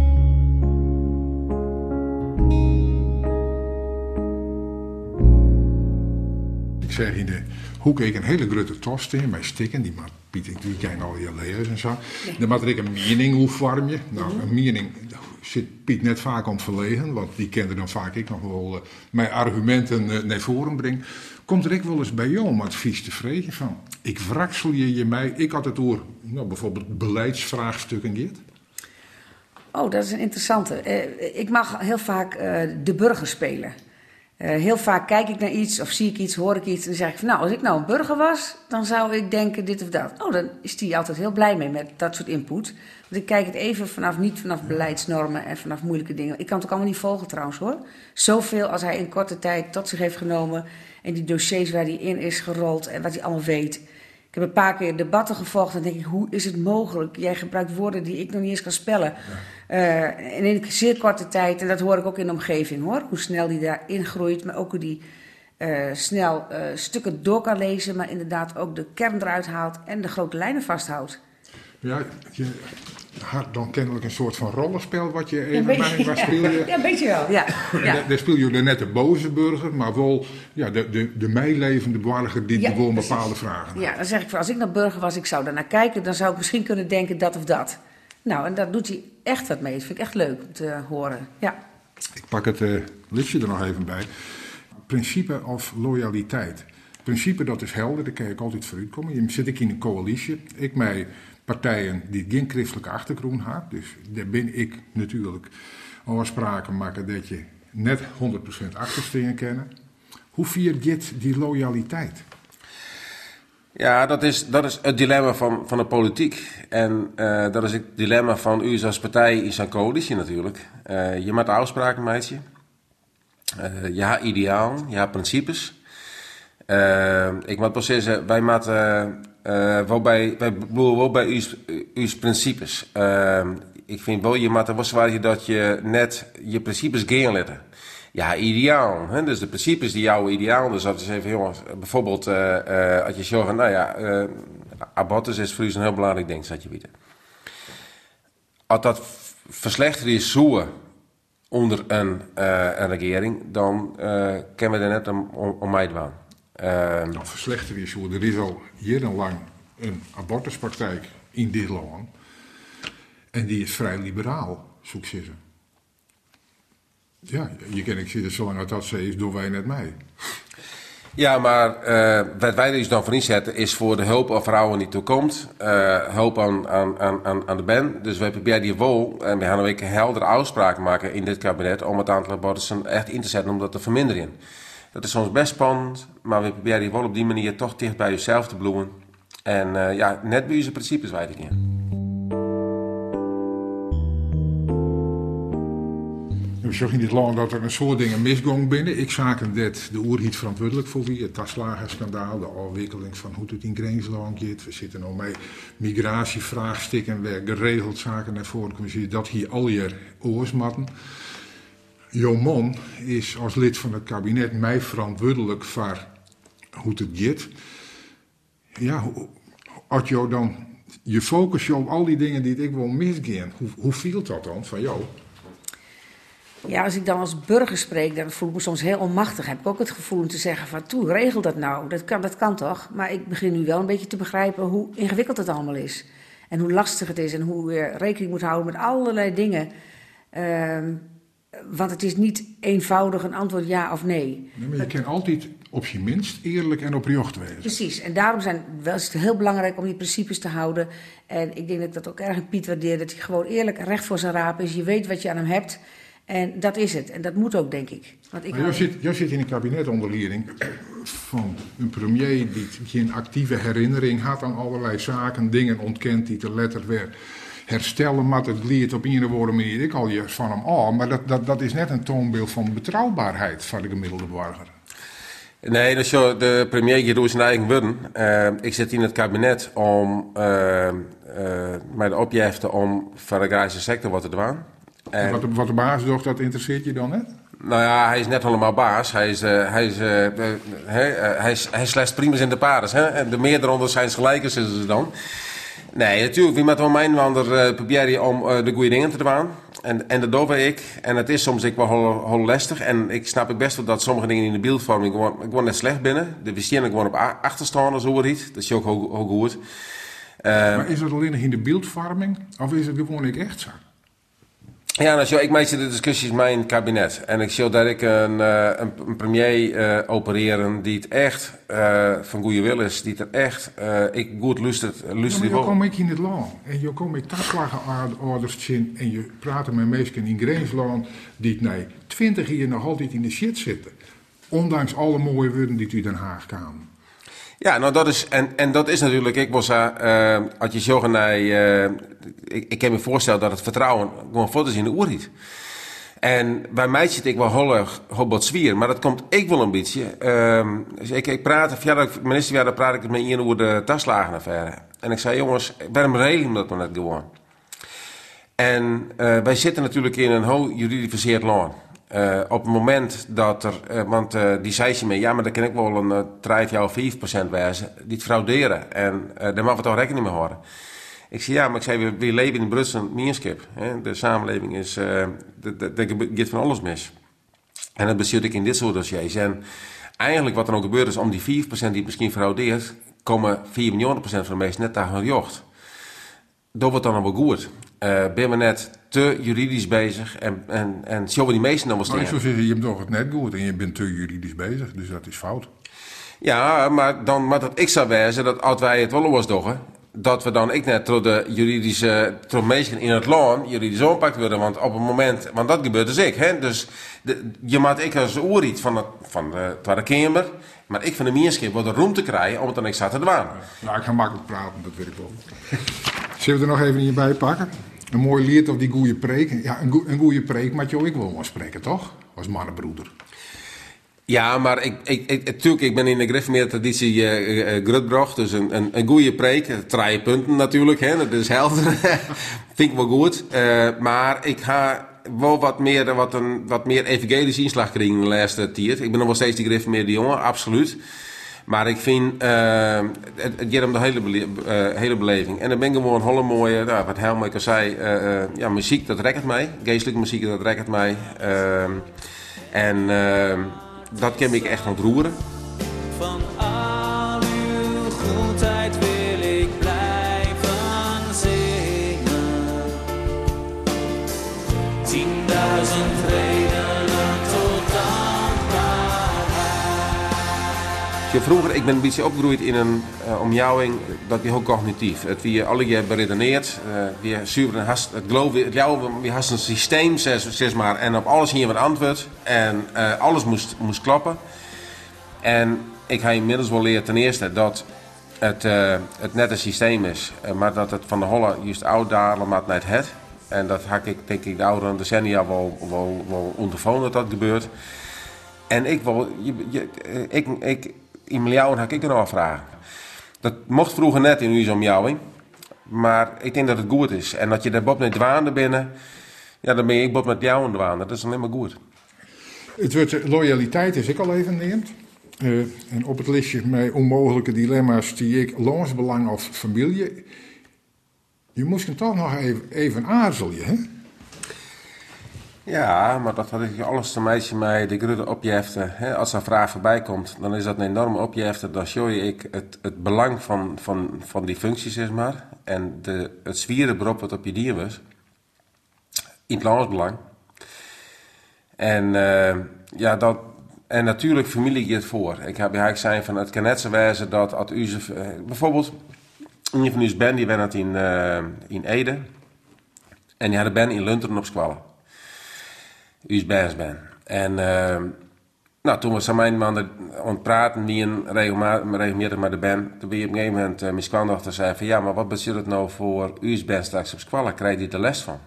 Zeg in de hoek ik een hele grote tost in, met stikken, die maakt Piet ik ken al je leers en zo. Nee. Dan ik een mening hoe vorm je. Nou, een mening zit Piet net vaak om verlegen, want die kende dan vaak ik nog wel uh, mijn argumenten uh, naar voren brengen. Komt er ik wel eens bij jou om advies te vregen van, ik wraksel je je mij, ik had het over nou, bijvoorbeeld beleidsvraagstukken dit. Oh, dat is een interessante. Uh, ik mag heel vaak de burger spelen. Uh, heel vaak kijk ik naar iets of zie ik iets, hoor ik iets en dan zeg ik van nou, als ik nou een burger was, dan zou ik denken dit of dat. Oh, dan is die altijd heel blij mee met dat soort input. Want ik kijk het even vanaf, niet vanaf beleidsnormen en vanaf moeilijke dingen. Ik kan het ook allemaal niet volgen trouwens hoor. Zoveel als hij in korte tijd tot zich heeft genomen en die dossiers waar hij in is gerold en wat hij allemaal weet. Ik heb een paar keer debatten gevolgd en denk ik, hoe is het mogelijk? Jij gebruikt woorden die ik nog niet eens kan spellen. Ja. Uh, en in een zeer korte tijd, en dat hoor ik ook in de omgeving hoor, hoe snel die daarin groeit, maar ook hoe die uh, snel uh, stukken door kan lezen, maar inderdaad ook de kern eruit haalt en de grote lijnen vasthoudt. Ja, je had dan kennelijk een soort van rollenspel wat je even ja, bij waar speel je. Ja, een beetje wel. Ja. ja. Daar speel je net de boze burger, maar wel ja, de, de, de meelevende burger die ja, gewoon bepaalde vragen Ja, dan zeg ik, als ik naar burger was, ik zou daar naar kijken, dan zou ik misschien kunnen denken dat of dat. Nou, en daar doet hij echt wat mee. Dat vind ik echt leuk om te horen. Ja. Ik pak het uh, listje er nog even bij. Principe of loyaliteit. Principe dat is helder, daar kan ik altijd vooruit komen. Je zit ik in een coalitie. Ik mij partijen die geen christelijke achtergrond hebben. Dus daar ben ik natuurlijk afspraken maken dat je net 100% achterstingen kennen. Hoe viert dit die loyaliteit? Ja, dat is, dat is het dilemma van, van de politiek. En uh, dat is het dilemma van u als partij in zijn coalitie natuurlijk. Uh, je maakt afspraken met je. Uh, je hebt ideaal, hebt principes. Ik moet zeggen, wij maken wel bij, wij bedoelen wel bij uw, uw principes. ik vind wel, je moet wel zwaar dat je net je principes gaan letten ja, ideaal. Hè? Dus de principes die jouw ideaal. Dus dat is even, jongens, bijvoorbeeld als je zegt, nou ja, uh, abortus is voor u een heel belangrijk ding, zat je weten. Als dat verslechterd is zoeken onder een, een regering, dan kennen we er net om, om, om mij. Uh, dat verslechterd is Er is al jarenlang een abortuspraktijk in dit land. En die is vrij liberaal, zoek ze. Ja, je kent ik zie dat zolang het dat ze is, doen wij net mij. Ja, maar uh, wat wij dus dan voor inzetten is voor de hulp aan vrouwen die toekomt. Uh, hulp aan, aan, aan, aan de ben. Dus wij proberen die wol en we gaan een week heldere afspraken maken in dit kabinet om het aantal abortussen echt in te zetten om dat te verminderen. Dat is soms best spannend, maar we proberen je wel op die manier toch dicht bij jezelf te bloeien. En uh, ja, net bij onze principes weet ik in. We zag in dit dat er een soort dingen misgong binnen. Ik zaken dit de oerhiet verantwoordelijk voor wie. Het taslagerschandaal, de afwikkeling van hoe het in Grensland gaat. We zitten nog mee migratievraagstukken waar geregeld zaken naar voren komen. Dat hier al je oorsmatten. Jomon is als lid van het kabinet mij verantwoordelijk voor hoe het gaat. Ja, als je dan je focus op al die dingen die ik wil misgaan, hoe, hoe viel dat dan van jou? Ja, als ik dan als burger spreek, dan voel ik me soms heel onmachtig. Heb ik ook het gevoel om te zeggen van, toe, regel dat nou. Dat kan, dat kan toch? Maar ik begin nu wel een beetje te begrijpen hoe ingewikkeld het allemaal is. En hoe lastig het is en hoe je rekening moet houden met allerlei dingen. Uh, want het is niet eenvoudig een antwoord ja of nee. nee maar je kan altijd op je minst eerlijk en oprecht wezen. Precies, en daarom zijn, wel, is het heel belangrijk om die principes te houden. En ik denk dat ik dat ook erg in Piet waardeer, dat hij gewoon eerlijk recht voor zijn raap is. Je weet wat je aan hem hebt. En dat is het. En dat moet ook, denk ik. Want ik jij, zit, jij zit in een kabinetonderleiding van een premier die geen actieve herinnering had aan allerlei zaken, dingen ontkent die te letter weer herstellen, maar het gliert op een of andere manier ik al je van hem af. Maar dat, dat, dat is net een toonbeeld van betrouwbaarheid van de gemiddelde burger. Nee, is de premier Jeroen zijn eigen worden. Uh, ik zit in het kabinet om uh, uh, mij de opjefte om van de agrarische sector wat te doen. En wat, de, wat de baas doet, dat interesseert je dan net? Nou ja, hij is net helemaal baas. Hij is, uh, hij is, uh, hij, hij, is, hij slechts primus in de. Hè? En de meer eronder zijn gelijkers is ze dan. Nee, natuurlijk. Wie met mijn wander uh, probeer om uh, de goede dingen te doen. En, en dat doe ik. En het is soms ik wel heel, heel lastig. En ik snap ik best wel dat sommige dingen in de beeldvorming gewoon, gewoon net slecht binnen. De verschillen gewoon op achterstand zo niet. Dat is ook heel, heel goed. Uh, maar is het alleen in de beeldvorming? Of is het gewoon ik echt zo? Ja, nou, zo, ik maak de discussies met mijn kabinet. En ik zie dat ik een, uh, een, een premier uh, opereren die het echt uh, van goede wil is. Die het er echt, ik goed luistert. luistert ja, maar je komt ik in het land. En je komt met taslagenorders in. En je praat met mensen in Grensland die nee, twintig jaar nog altijd in de shit zitten. Ondanks alle mooie woorden die u Den Haag kan. Ja, nou dat is, en, en dat is natuurlijk, ik was, uh, als je zo naar, uh, ik, ik kan me voorstellen dat het vertrouwen gewoon foto's in de oer. En bij mij zit ik wel heel wat zwier, maar dat komt ik wel een beetje. Uh, dus ik, ik praat, ja, minister, ja, praat ik met je over de taslagenaffaire. En ik zei, jongens, waarom regelen dat maar net gewoon? En uh, wij zitten natuurlijk in een hoog juridificeerd land. Uh, op het moment dat er, uh, want uh, die zei ze me, ja, maar dan kan ik wel een uh, 3 of 5% wijzen, die het frauderen. En daar mag we toch rekening mee houden. Ik zei, ja, maar ik zei, we, leven in Brussel, Mierskip. De samenleving is, er gaat van alles mis. En dat bestuur ik in dit soort dossiers. En eigenlijk wat er ook gebeurt is, om die 4% die misschien fraudeert, komen 4 miljoen procent van de mensen net daar hun jocht. Dat wordt dan allemaal goed. ben we net te juridisch bezig en, en, en zo die meesten wel Maar zeggen, je hebt toch het net goed en je bent te juridisch bezig, dus dat is fout. Ja, maar dan maar dat ik zou wijzen dat als wij het wel was doen, dat we dan ik net door de juridische meesten in het land juridisch oppakt worden, want op het moment, want dat gebeurt dus ik, hè, dus de, je maakt ik als oeriet van van de Tweede Kamer, maar ik van de meerschip wat de ruimte krijgen om het dan ik zat te doen. Nou, ik ga makkelijk praten, dat weet ik wel. Zullen we er nog even in je bij pakken? Een mooi lied of die goede preek. Ja, een, een goede preek maar je ook wel spreken, toch? Als mannenbroeder. Ja, maar ik, ik, ik, natuurlijk, ik ben in de gereformeerde traditie uh, uh, Grutbrocht, dus een, een, een goede preek. Drie punten natuurlijk, hè, dat is helft. [laughs] Vind ik wel goed. Maar ik ga wel wat meer, wat een, wat meer evangelische inslag krijgen de laatste tijd. Ik ben nog wel steeds die gereformeerde jongen, absoluut. Maar ik vind, uh, het, het de hele, uh, hele beleving. En dan ben ik gewoon hele mooie, nou, wat Helmer al zei, uh, ja, muziek dat rekt mij. Geestelijke muziek dat rekt mij. Ehm, en ehm, dat kan ik echt ontroeren. Van al uw goedheid wil ik blijven zingen. Tienduizend vroeger, ik ben een beetje opgegroeid in een uh, omjouwing, dat wie heel cognitief. Het wie alle keer beredeneerd, uh, wie zuiver hast, het geloof, het jou, wie hast een systeem, zeg, zeg maar, en op alles hier wat antwoord en uh, alles moest, moest klappen. En ik ga inmiddels wel leren ten eerste dat het, het net een systeem is, maar dat het van de holle juist oud dalen naar het het. En dat had ik denk ik de oudere decennia wel, wel, wel dat dat gebeurt. En ik wil, je, je, ik, ik, in jou had ik een afvragen. Dat mocht vroeger net in uw omjouwing. Maar ik denk dat het goed is. En dat je daar Bob met dwaande binnen, ja, dan ben ik Bob met jou aan dwaande. Dat is alleen maar goed. Het wordt loyaliteit is ik al even neemt. Uh, en op het listje met onmogelijke dilemma's die ik loonsbelang of familie. Je moest hem toch nog even, even aarzelen, hè? Ja, maar dat had ik alles te meisje mij de grote opjefte. Als er vraag voorbij komt, dan is dat een enorme opjefte. Dan show je ik het, het belang van, van, van die functie, zeg maar. En de, het zwieren beroep wat op je dier was. In landsbelang. En uh, ja, dat, en natuurlijk familie het voor. Ik heb eigenlijk zijn van het kan net wijzen dat als u ze, uh, bijvoorbeeld een van u ben die bent in, uh, in Ede. En die had ben in Lunteren op Squallen. U ben. En uh, nou, toen samen aan het praten, die een regelmatig met de band, toen ben op een gegeven moment uh, mijn schoondochter zei van ja, maar wat betekent het nou voor u ben straks op Squallen? Krijg je de les van?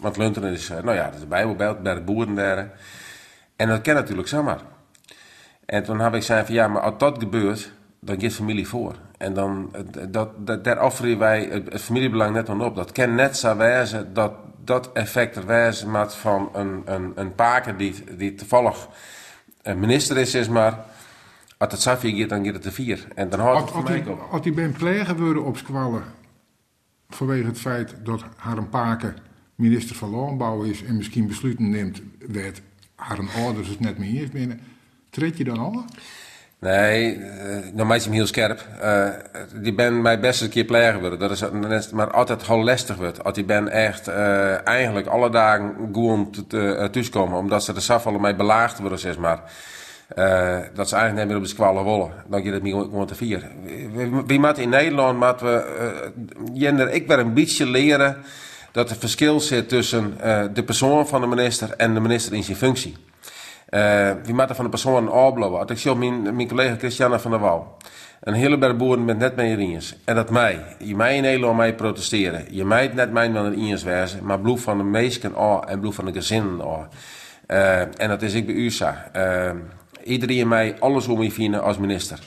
Want Lunteren is, uh, nou ja, dat is de bij de boeren daar. En dat ken natuurlijk zomaar. En toen heb ik gezegd van ja, maar als dat gebeurt, dan geeft familie voor. En dan, dat, dat, daar offeren wij het, familiebelang net aan op. Dat kan net zo wijzen dat dat effect er wijzen van een, een, een paker die, die toevallig een minister is, is maar. Als het zo gaat, dan gaat het te vier. En dan houdt het voor mij op. Als die ben plegen worden op squallen vanwege het feit dat haar een paker minister van Landbouw is en misschien besluiten neemt, werd haar ouders het net meer eens binnen. Treed je dan al? Nee, uh, nou meisje heel scherp. Uh, die ben mij best een keer plegen worden. Dat is, maar altijd heel lastig wordt. Als die ben echt uh, eigenlijk alle dagen gewoon thuiskomen. Omdat ze de safvallen mij belaagd worden, zeg maar. dat ze eigenlijk niet meer op de squallen wollen. Dan gaat het niet gewoon te vieren. Wie moet in Nederland, moeten we, Jender, ik weer een beetje leren dat er verschil zit tussen de persoon van de minister en de minister in zijn functie. Uh, wie maakt van de persoon afblouwen? Ik zie mijn, mijn collega Christiana van der Wouw. Een hele berg boeren met net mijn eens. En dat mij. Je mij in Nederland mij protesteren. Je mij net mij wel een eens wezen. Maar bloed van de meesten af en bloed van de gezinnen af. Uh, en dat is ik bij USA. Uh, iedereen mij alles om me vinden als minister.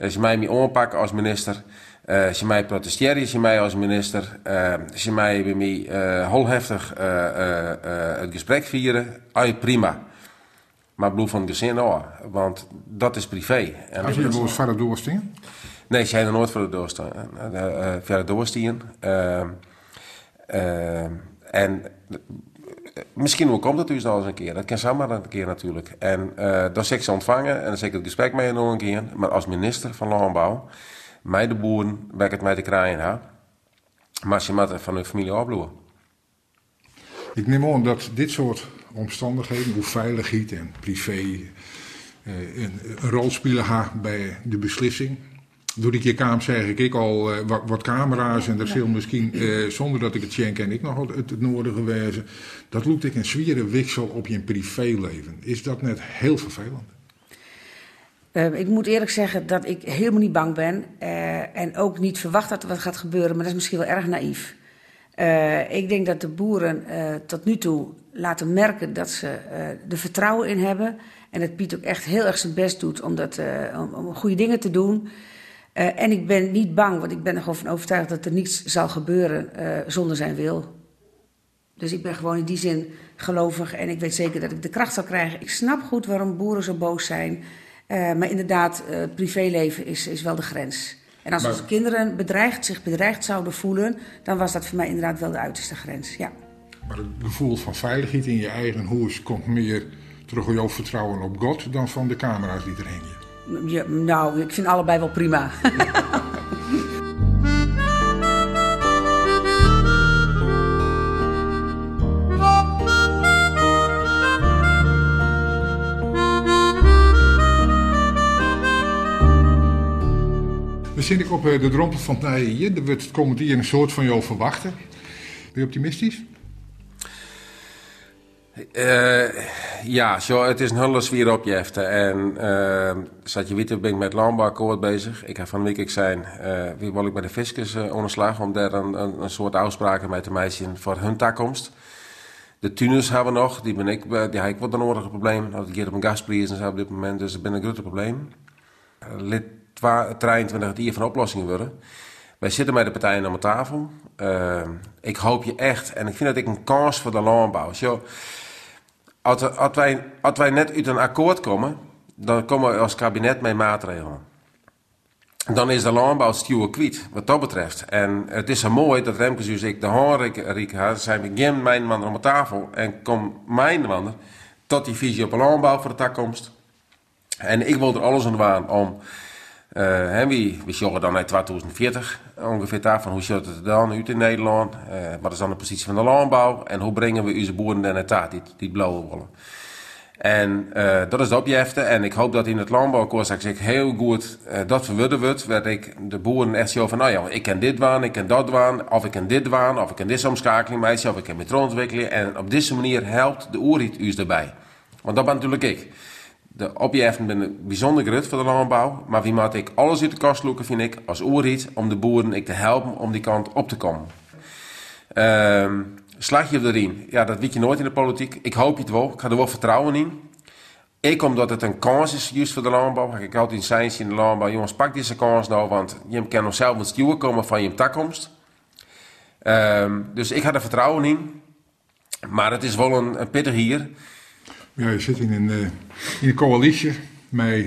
Als je mij me aanpakken als minister. Als je mij protesteert, als je mij als minister. Als je mij bij mij holheftig het gesprek vieren. Ah, prima. Maar bloed van het gezin ook, want dat is privé. En Als je wel eens verder doorstien? Nee, zij er nooit verder doorstien. Uh, verder doorstien. Uh, uh, en misschien ook komt het dus al eens een keer. Dat kan zomaar een keer natuurlijk. En uh, dan zeg ik ze ontvangen en dan zeg ik het gesprek mee nog een keer. Maar als minister van Landbouw, mij de boeren, werk het mij te kraaien ha. Maar ze van hun familie opbloeien. Ik neem aan dat dit soort omstandigheden, hoe veiligheid en privé uh, een, een, rol spelen gaat bij de beslissing. Door die keer kwam zeg ik, ik al uh, wat, wat, camera's en dat ja. misschien, uh, zonder dat ik het chen ken, ik nog het, het, nodige wezen. Dat loopt ik een zwieren wissel op je privéleven. Is dat net heel vervelend? Uh, ik moet eerlijk zeggen dat ik helemaal niet bang ben. En ook niet verwacht dat er wat gaat gebeuren, maar dat is misschien wel erg naïef. Uh, ik denk dat de boeren tot nu toe laten merken dat ze er vertrouwen in hebben. En dat Piet ook echt heel erg zijn best doet om, dat, om, om goede dingen te doen. en ik ben niet bang, want ik ben er gewoon van overtuigd dat er niets zal gebeuren zonder zijn wil. Dus ik ben gewoon in die zin gelovig en ik weet zeker dat ik de kracht zal krijgen. Ik snap goed waarom boeren zo boos zijn. Uh, maar inderdaad, uh, privéleven is, is wel de grens. En als maar, onze kinderen bedreigd, zich bedreigd zouden voelen, dan was dat voor mij inderdaad wel de uiterste grens. Ja. Maar het gevoel van veiligheid in je eigen huis komt meer terug op jouw vertrouwen op God dan van de camera's die er hingen. Ja, nou, ik vind allebei wel prima. [laughs] We zitten op de drempel van het nieuwe hier. Er wordt het komend hier een soort van jou verwachten. Ben je optimistisch? Uh, Ja, zo, het is een hele zwier opjefte. En uh, zat je weten, ben ik met landbouwakkoord bezig. Ik heb van week ik zijn, uh, wie wil ik bij de fiscus uh, om daar een, een, een, soort afspraken met de meisjes voor hun toekomst. De tuners hebben we nog, die ben ik, die heb ik wat een nodige probleem. Dat ik hier op een gasprijs op dit moment, dus dat ben een grote probleem. Lid 23 hier van oplossingen worden. Wij zitten met de partijen aan tafel. Uh, ik hoop je echt, en ik vind dat ik een kans voor de landbouw. Als, wij, als wij net uit een akkoord komen, dan komen we als kabinet met maatregelen. Dan is de landbouw stuur kwijt, wat dat betreft. En het is zo mooi dat Remkes dus ik de Henrik Riek had, zijn we geen mijn man om tafel en kom mijn man tot die visie op de landbouw voor de toekomst. En ik wil er alles aan doen om uh, we zorgen dan uit 2040 ongeveer daarvan. Hoe ziet het dan uit in Nederland? Uh, wat is dan de positie van de landbouw? En hoe brengen we onze boeren het die, die blauwe wollen? En uh, dat is de opjefte. En ik hoop dat in het landbouwakkoord ik heel goed uh, dat verwudden wordt. Waar ik de boeren echt zo van, nou ja, ik ken dit waan, ik ken dat waan, of ik ken dit waan, of ik ken deze omschakeling meisje, of ik ken metroontwikkeling. En op deze manier helpt de oerriet u erbij. Want dat ben natuurlijk ik de ben bijzonder groot voor de landbouw. Maar wie maakt ik alles uit de kast loeken, vind ik, als oerriet, om de boeren ik te helpen om die kant op te komen. Uh, slag je erin? Ja, dat weet je nooit in de politiek. Ik hoop je het wel. Ik ga er wel vertrouwen in. Ik, omdat het een kans is, juist voor de landbouw. Ik altijd in in de landbouw. Jongens, pak deze kans nou, want je kan nog zelf met stuwen komen van je toekomst. Uh, dus ik ga er vertrouwen in. Maar het is wel een, een pittig hier. Ja, je zit in een, uh, in coalitie met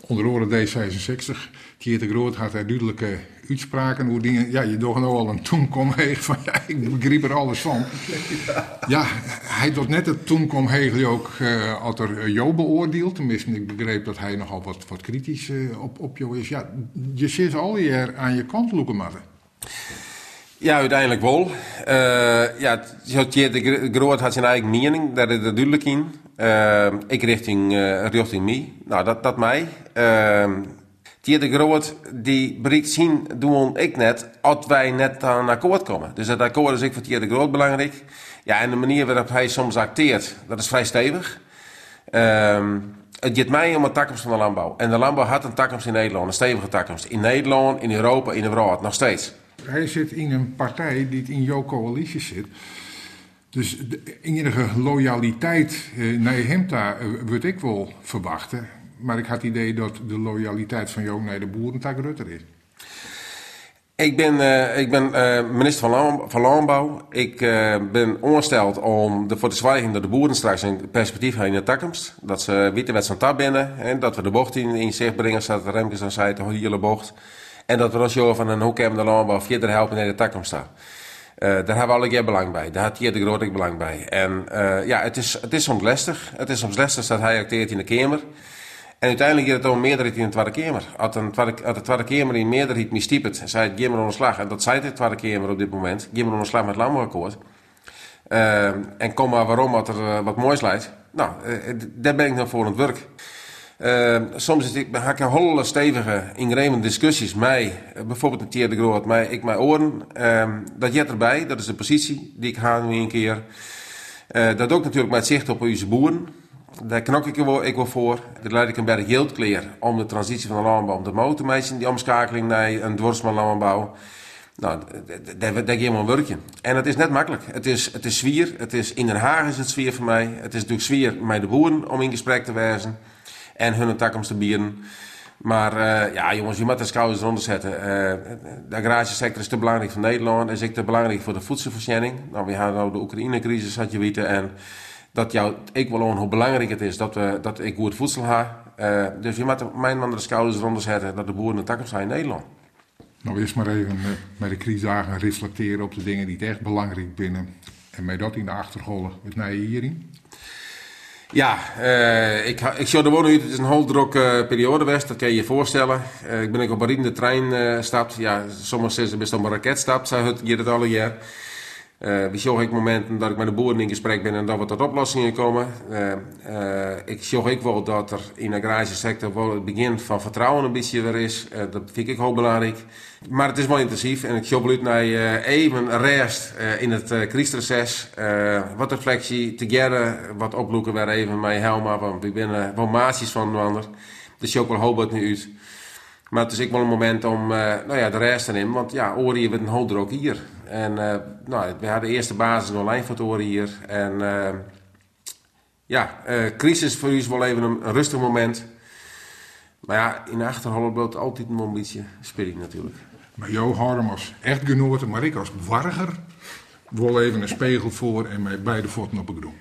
onder andere D66. Thierry de Groot had er duidelijke uitspraken hoe dingen. Ja, je doet nou al een toenkom heen van [laughs] ja, ik begreep er alles van. Ja, hij doet net het toenkom heen ook uh, als er Jo beoordeeld. Tenminste, ik begreep dat hij nogal wat, wat kritisch op, op Jo is. Ja, je zit al je aan je kant loeken, maar. Ja, uiteindelijk wel. Uh, ja, de Groot had zijn eigen mening, daar is er duidelijk in. Uh, ik richting, uh, richting mij. Nou, dat, dat mij. Uh, de Groot, die bericht zien, doen ik net, als wij net aan een akkoord komen. Dus dat akkoord is ik voor Thierry de Groot belangrijk. Ja, en de manier waarop hij soms acteert, dat is vrij stevig. Uh, het gaat mij om een toekomst van de landbouw. En de landbouw had een toekomst in Nederland, een stevige toekomst. In Nederland, in Europa, in de wereld, nog steeds hij zit in een partij die in jouw coalitie zit. Dus de enige loyaliteit eh, naar hem daar uh, eh, ik wel verwachten. Maar ik had het idee dat de loyaliteit van jou naar de boeren tak Rutter is. Ik ben, uh, ik ben minister van, Landbouw. Ik ben ongesteld om ervoor te zwijgen dat de boeren straks een perspectief hebben in de. Dat ze weten wat ze aan binnen. En dat we de bocht in, zicht brengen, zodat Remkes dan zei, de hele bocht. En dat we als van een hoe kunnen de landbouw verder helpen naar de toekomst. Uh, daar hebben we alle keer belang bij. Daar had hier de grote belang bij. En uh, ja, het is, het is soms lastig. Het is soms lastig dat hij acteert in de Kamer. En uiteindelijk gaat het om meerderheid in de Tweede Kamer. Als, de Tweede Kamer in meerderheid misstiept, zei het Gimmer onderslag. En dat zei de Tweede Kamer op dit moment. Gimmer onderslag met landbouwakkoord. Uh, en kom maar waarom, wat er wat moois leidt. Nou, daar ben ik dan voor aan het werk. Uh, soms is ik, heb ik hele stevige, ingrijpende discussies. Mij, bijvoorbeeld een Tier de Groot, mij, ik mijn oren. Uh, dat jet erbij, dat is de positie die ik ga nu een keer. Uh, dat ook natuurlijk met zicht op onze boeren. Daar knok ik wel, ik wel voor. Daar leid ik een berg geld kleer om de transitie van de landbouw om de motormeisje, die omschakeling naar een dwarsman landbouw. Nou, daar, daar geef een werkje. En het is net makkelijk. Het is, het is zwier. Het is, in Den Haag is het zwier voor mij. Het is natuurlijk zwier met de boeren om in gesprek te wijzen en hun toekomst te bieden. Maar uh, ja, jongens, je moet de schouders eronder zetten. Uh, de agrarische is te belangrijk voor Nederland. Is ook te belangrijk voor de voedselvoorziening. Nou, we hadden nou de Oekraïne-crisis, had je weten. En dat jou, ik wil hoe belangrijk het is dat, we, dat ik goed voedsel ha. Uh, dus je moet mijn man de schouders eronder zetten dat de boeren een toekomst zijn in Nederland. Nou, eerst maar even met de crisis reflecteren op de dingen die het echt belangrijk binnen. En met dat in de achtergrond, met mij hierin. Ja, uh, ik, ik zou er wonen uit. Het is een holdrok uh, periode geweest, dat kan je je voorstellen. Uh, ik ben ook op een de trein uh, stapt. Ja, sommige zeggen best op een raket stapt, zei het hier het alle jaar. Uh, we zien ook momenten dat ik met de boeren in gesprek ben en dat we tot oplossingen komen. Uh, uh, ik zie ook wel dat er in de agrarische sector wel het begin van vertrouwen een beetje weer is. dat vind ik ook belangrijk. Maar het is wel intensief en ik ook naar even rest in het crisis. wat reflectie, together, wat oploeken weer even met Helma, want ik ben wel maatjes van de ander. Dus je ook wel Hobart nu uit. Maar het is ook wel een moment om uh, nou ja, de rest te nemen. Want ja, Ori wordt een hoop ook hier. En uh, nou, we hadden de eerste basis online het Ori hier. En uh, ja, crisis voor u is wel even een, een, rustig moment. Maar ja, in de achterholen bloot altijd een beetje spilling natuurlijk. Maar Jo Harm als echtgenote, maar ik als warger, wil even een spiegel voor en met beide voeten op een groen.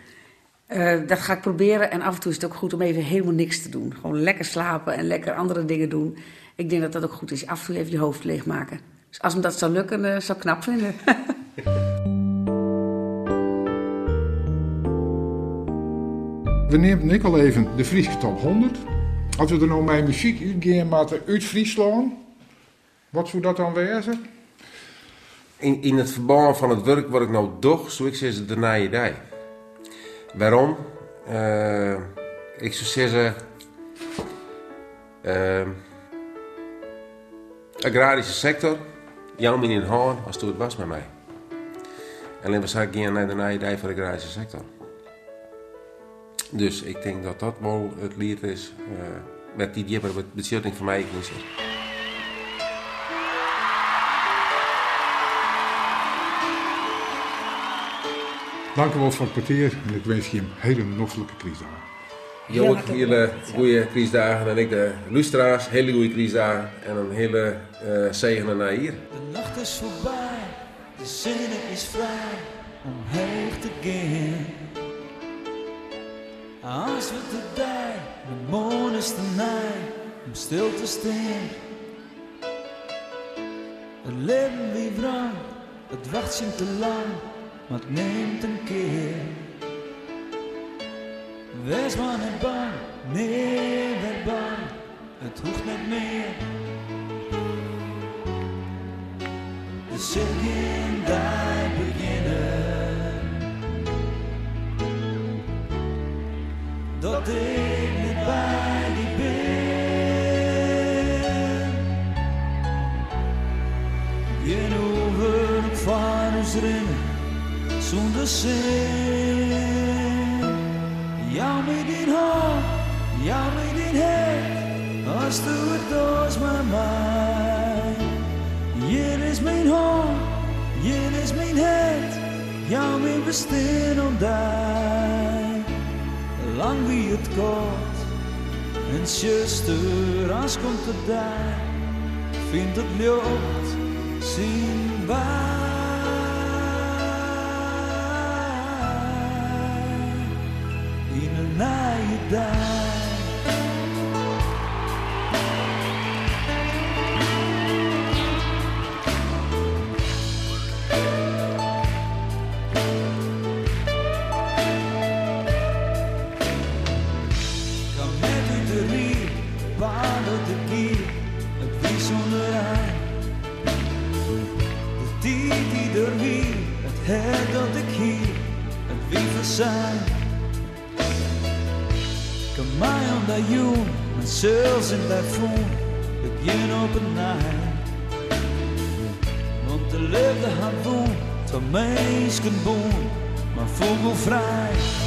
Uh, dat ga ik proberen en af en toe is het ook goed om even helemaal niks te doen. Gewoon lekker slapen en lekker andere dingen doen. Ik denk dat dat ook goed is. Af en toe even je hoofd leegmaken. Dus als me dat zou lukken, uh, zou ik knap vinden. [laughs] we nemen ik al even de Friese top 100. Als we er nou mijn muziek uitgaan met uit Friesland, wat zou dat dan wezen? In, in het verband van het werk wat ik nou doe, zou ik zeggen de naaie dij. Waarom? Uh, ik zou zeggen. Uh, agrarische sector, jou in Hoorn als toen het was met mij. Alleen we zagen naar de naaidij van de agrarische sector. Dus ik denk dat dat wel het lied is uh, met die die hebben beslutting van mij Dank u wel voor het kwartier en ik wens je een hele noffelijke crisis. Jo, hele goede criesdagen en ik de lustra's, hele goede criesdagen en een hele uh, zegen naar hier. De nacht is voorbij, de zin is vrij om heen te gaan. Als we te dij, de moon is te nij om stil te staan. Het leven wie wrang, het wacht te lang, maar het neemt een keer. Wees maar niet bang, nee, werd bang, het hoeft niet meer. De zin daar beginnen. Dat ik niet bij die ben. Geen over van ons rennen, zonder zin. Du het doos met mij. Hier is mijn hand, hier is mijn het, jou mijn om daar. Lang wie het kort, en zuster, als komt het daar, vindt het lucht, zien waar. na je daar. Kan maar vogelvrij.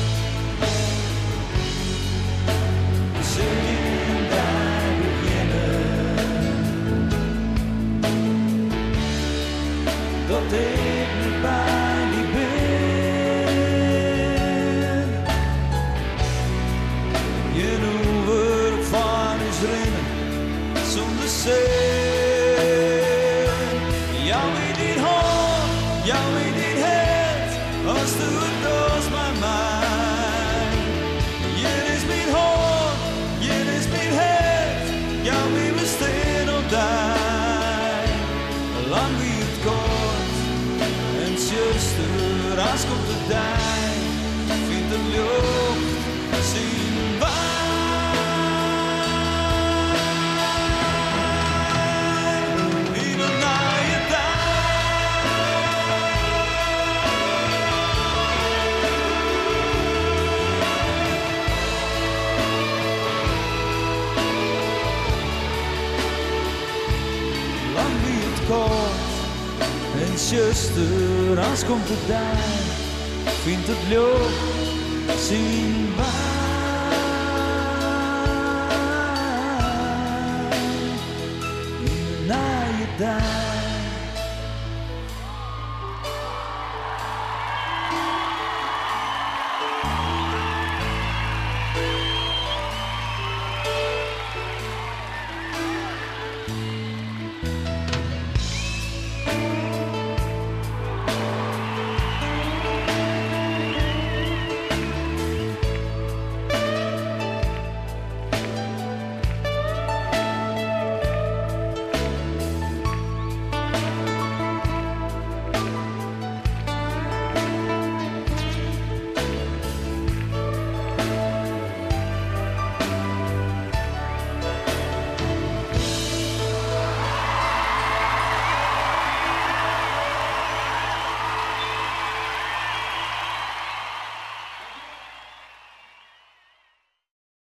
Als komt het daar, vindt het lucht, zien zuster, als komt het daar, vindt het lucht zien waar.